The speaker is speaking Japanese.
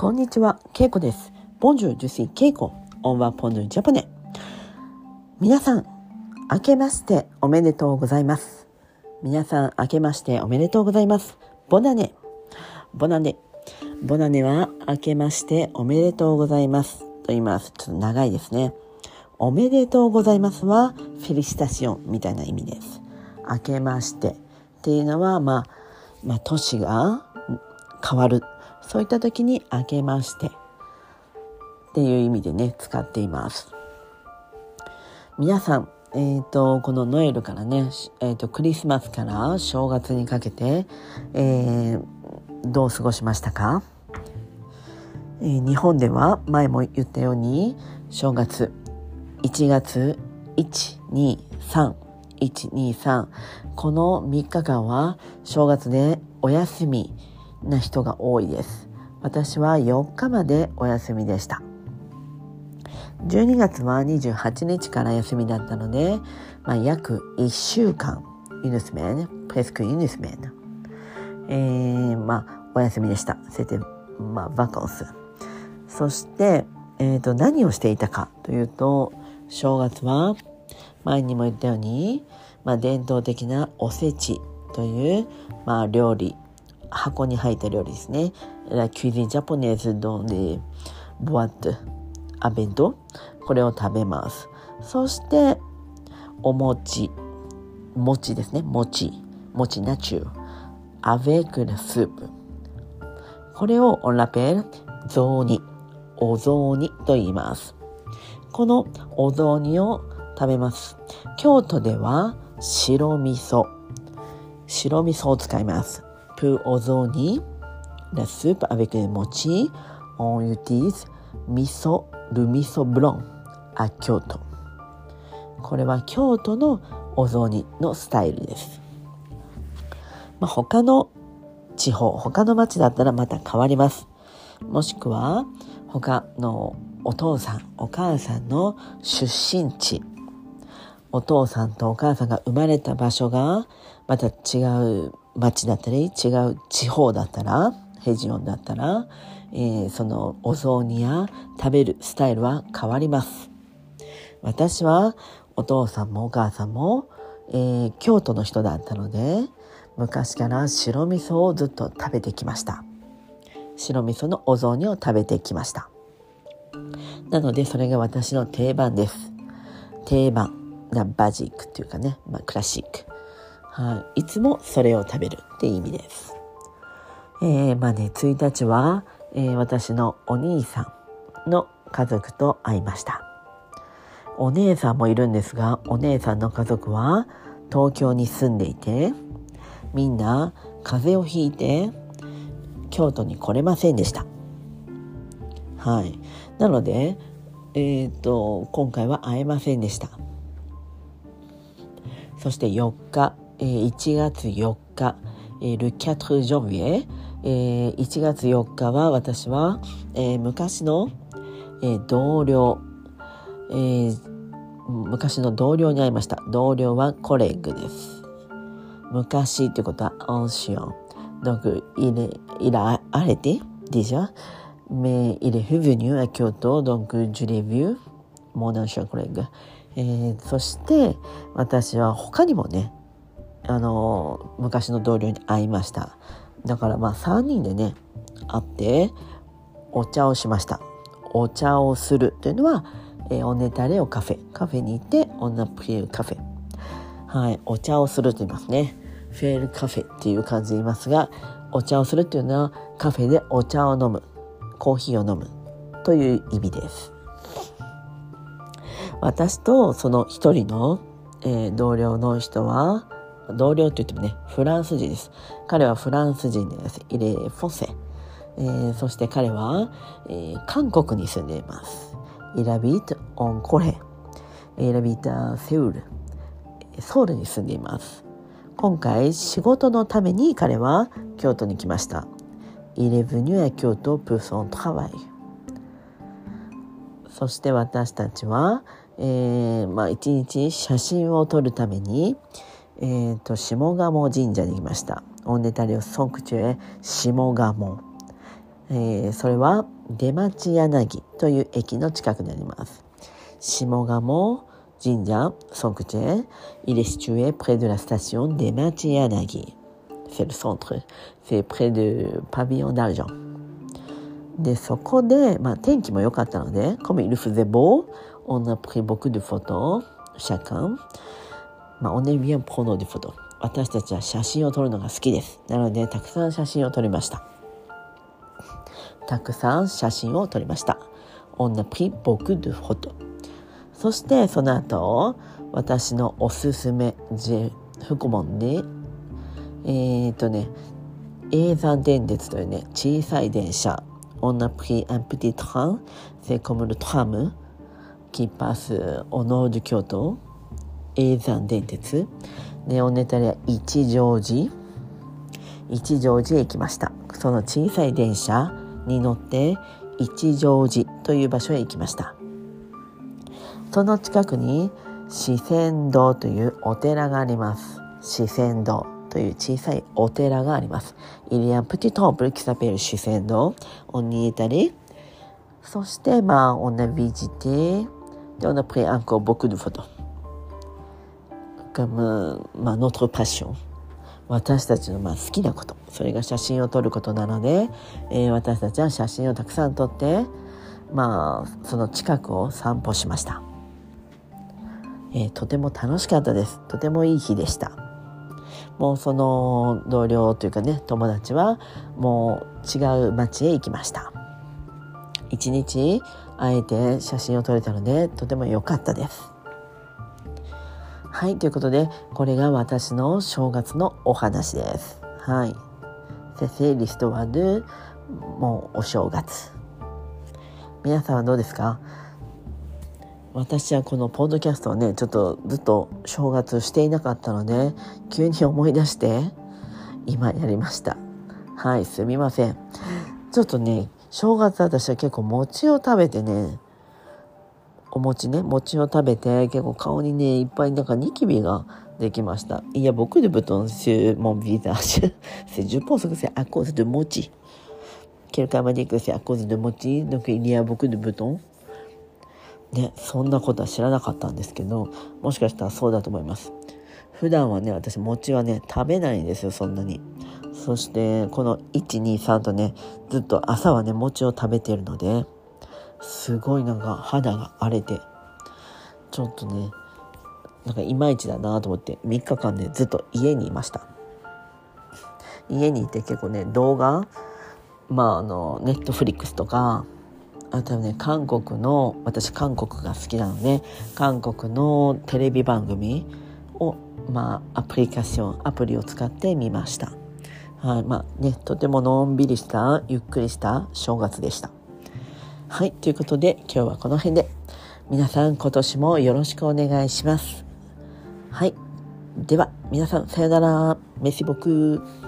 こんにちは、ケイコです。Bonjour, je suis Keiko. On va prendre le japonais. 皆さん、明けましておめでとうございます。皆さん、明けましておめでとうございます。ボナネ。ボナネ。ボナネは明けましておめでとうございます。と言います。ちょっと長いですね。おめでとうございますは、フェリシタシオンみたいな意味です。明けましてっていうのは、まあ、まあ、年が変わる。そういった時に明けましてっていう意味でね、使っています。皆さん、えっ、と、このノエルからね、えっ、と、クリスマスから正月にかけて、えーどう過ごしましたか、えー日本では前も言ったように、正月、1月123、123、この3日間は正月でお休みな人が多いです。私は4日までお休みでした。12月は28日から休みだったので、まあ、約1週間、une semaine, presque une semaine. えー、まあ、お休みでした。c'était, まあ、バカンス。そして、えっ、と、何をしていたかというと、正月は、前にも言ったように、まあ、伝統的なおせちという、まあ、料理、箱に入った料理ですね。La cuisine japonaise dans les boîtes à bento。これを食べます。そして、お餅、餅ですね。餅、餅ナチュー。avec le soup。これを on l'appelle 雑煮、お雑煮と言います。このお雑煮を食べます。京都では白味噌、白味噌を使います。Pour お雑煮、la soupe avec les mochi, on utilise 味噌、le 味噌 blanc à 京都。これは京都のお雑煮のスタイルです。まあ、他の地方、他の町だったらまた変わります。もしくは、他のお父さん、お母さんの出身地、お父さんとお母さんが生まれた場所が、また違う町だったり、違う地方だったら、ヘジオンだったら、えーそのお雑煮や食べるスタイルは変わります。私はお父さんもお母さんも、えー京都の人だったので昔から白味噌をずっと食べてきました。白味噌のお雑煮を食べてきました。なのでそれが私の定番です。定番なバジックっていうかね、まあ、クラシック、はい、いつもそれを食べるっていう意味です。えーまあね1日は、えー私のお兄さんの家族と会いました。お姉さんもいるんですがお姉さんの家族は東京に住んでいてみんな風邪をひいて京都に来れませんでした。はい。なのでえっ、と今回は会えませんでした。そして4日、1月4日ル・キャト・ジョビエ1月4日は私は昔の同僚昔の同僚に会いました。同僚はコレッグです。昔っていうことはオンシオンドグイレイラアレテディジャメイレフヴニュア京都ドグジュレビューモーダンシオンコレッグ、え、そして私はほかにもねあの昔の同僚に会いました。だからまあ3人でね、会ってお茶をしました。お茶をするというのは、えー、オネタレオカフェ。カフェに行って、オナプリエルカフェ。はい、お茶をすると言いますね。フェールカフェっていう感じで言いますが、お茶をするっていうのはカフェでお茶を飲む、コーヒーを飲むという意味です。私とその一人の、えー同僚の人は、同僚って言ってもね、フランス人です。彼はフランス人です。イレフォセ。えーそして彼は、えー韓国に住んでいます。イラビート・オン・コレ。イラビータ・セウル。ソウルに住んでいます。今回仕事のために彼は京都に来ました。Il est venu à Kyoto pour son travail. そして私たちは、えーまあ一日写真を撮るために、えー、と下鴨神社に来ました。オンネタリオソンクチュエ下鴨、えー。それは出町柳という駅の近くにあります。下鴨神社ソンクチュエイレシチュエプレドラスタシオン出町柳。セルソントル。セプレドパビオンダルジョン。で、そこで、まあ、天気も良かったので、コミルフゼボー、オンナプリボクドフォト、シャカン。まあ、おねみやんぽのでほど。私たちは写真を撮るのが好きです。なので、たくさん写真を撮りました。たくさん写真を撮りました。そして、その後、私のおすすめ、え、っとね、エーザー電鉄というね、小さい電車。On a pris un petit train, c'est comme. 永山電鉄でおネタで一乗寺一乗寺へ行きましたその小さい電車に乗って一乗寺という場所へ行きましたその近くに四川堂というお寺があります四川堂という小さいお寺があります。Il y a un petit temple qui s'appelle 四川堂。On y est allé. そして、まあ、on a visité. Et on a pris encore beaucoup de photos. Comme, まあ、notre passion. 私たちのまあ好きなこと。それが写真を撮ることなので、えー、私たちは写真をたくさん撮ってまあその近くを散歩しました、えー、とても楽しかったです。とてもいい日でした。もうその同僚というかね友達はもう違う町へ行きました。一日あえて写真を撮れたのでとても良かったです。はい、ということで、これが私の正月のお話です。はい。先生、リストワル、もうお正月。皆さんはどうですか？私はこのポッドキャストをね、ちょっとずっと正月していなかったので、急に思い出して、今やりました。はい、すみません。ちょっとね、正月私は結構餅を食べてね、餅ね餅を食べて結構顔にねいっぱいなんかニキビができました。いや僕でぶとんもんびざしゅじゅぽそくせあこずでもちけるかまくせあこずでものけいや僕でぶとねそんなことは知らなかったんですけどもしかしたらそうだと思います。普段はね私餅はね食べないんですよそんなに。そしてこの123とねずっと朝はね餅を食べているのですごいなんか肌が荒れてちょっとねなんかいまいちだなと思って3日間ねずっと家にいました。家にいて結構ね動画まああのネットフリックスとかあとはね韓国の私韓国が好きなので韓国のテレビ番組をまあアプリケーションアプリを使って見ました。はいまあねとてものんびりしたゆっくりした正月でした。はい、ということで今日はこの辺で皆さん今年もよろしくお願いします。はい、では皆さんさよなら。メシボク。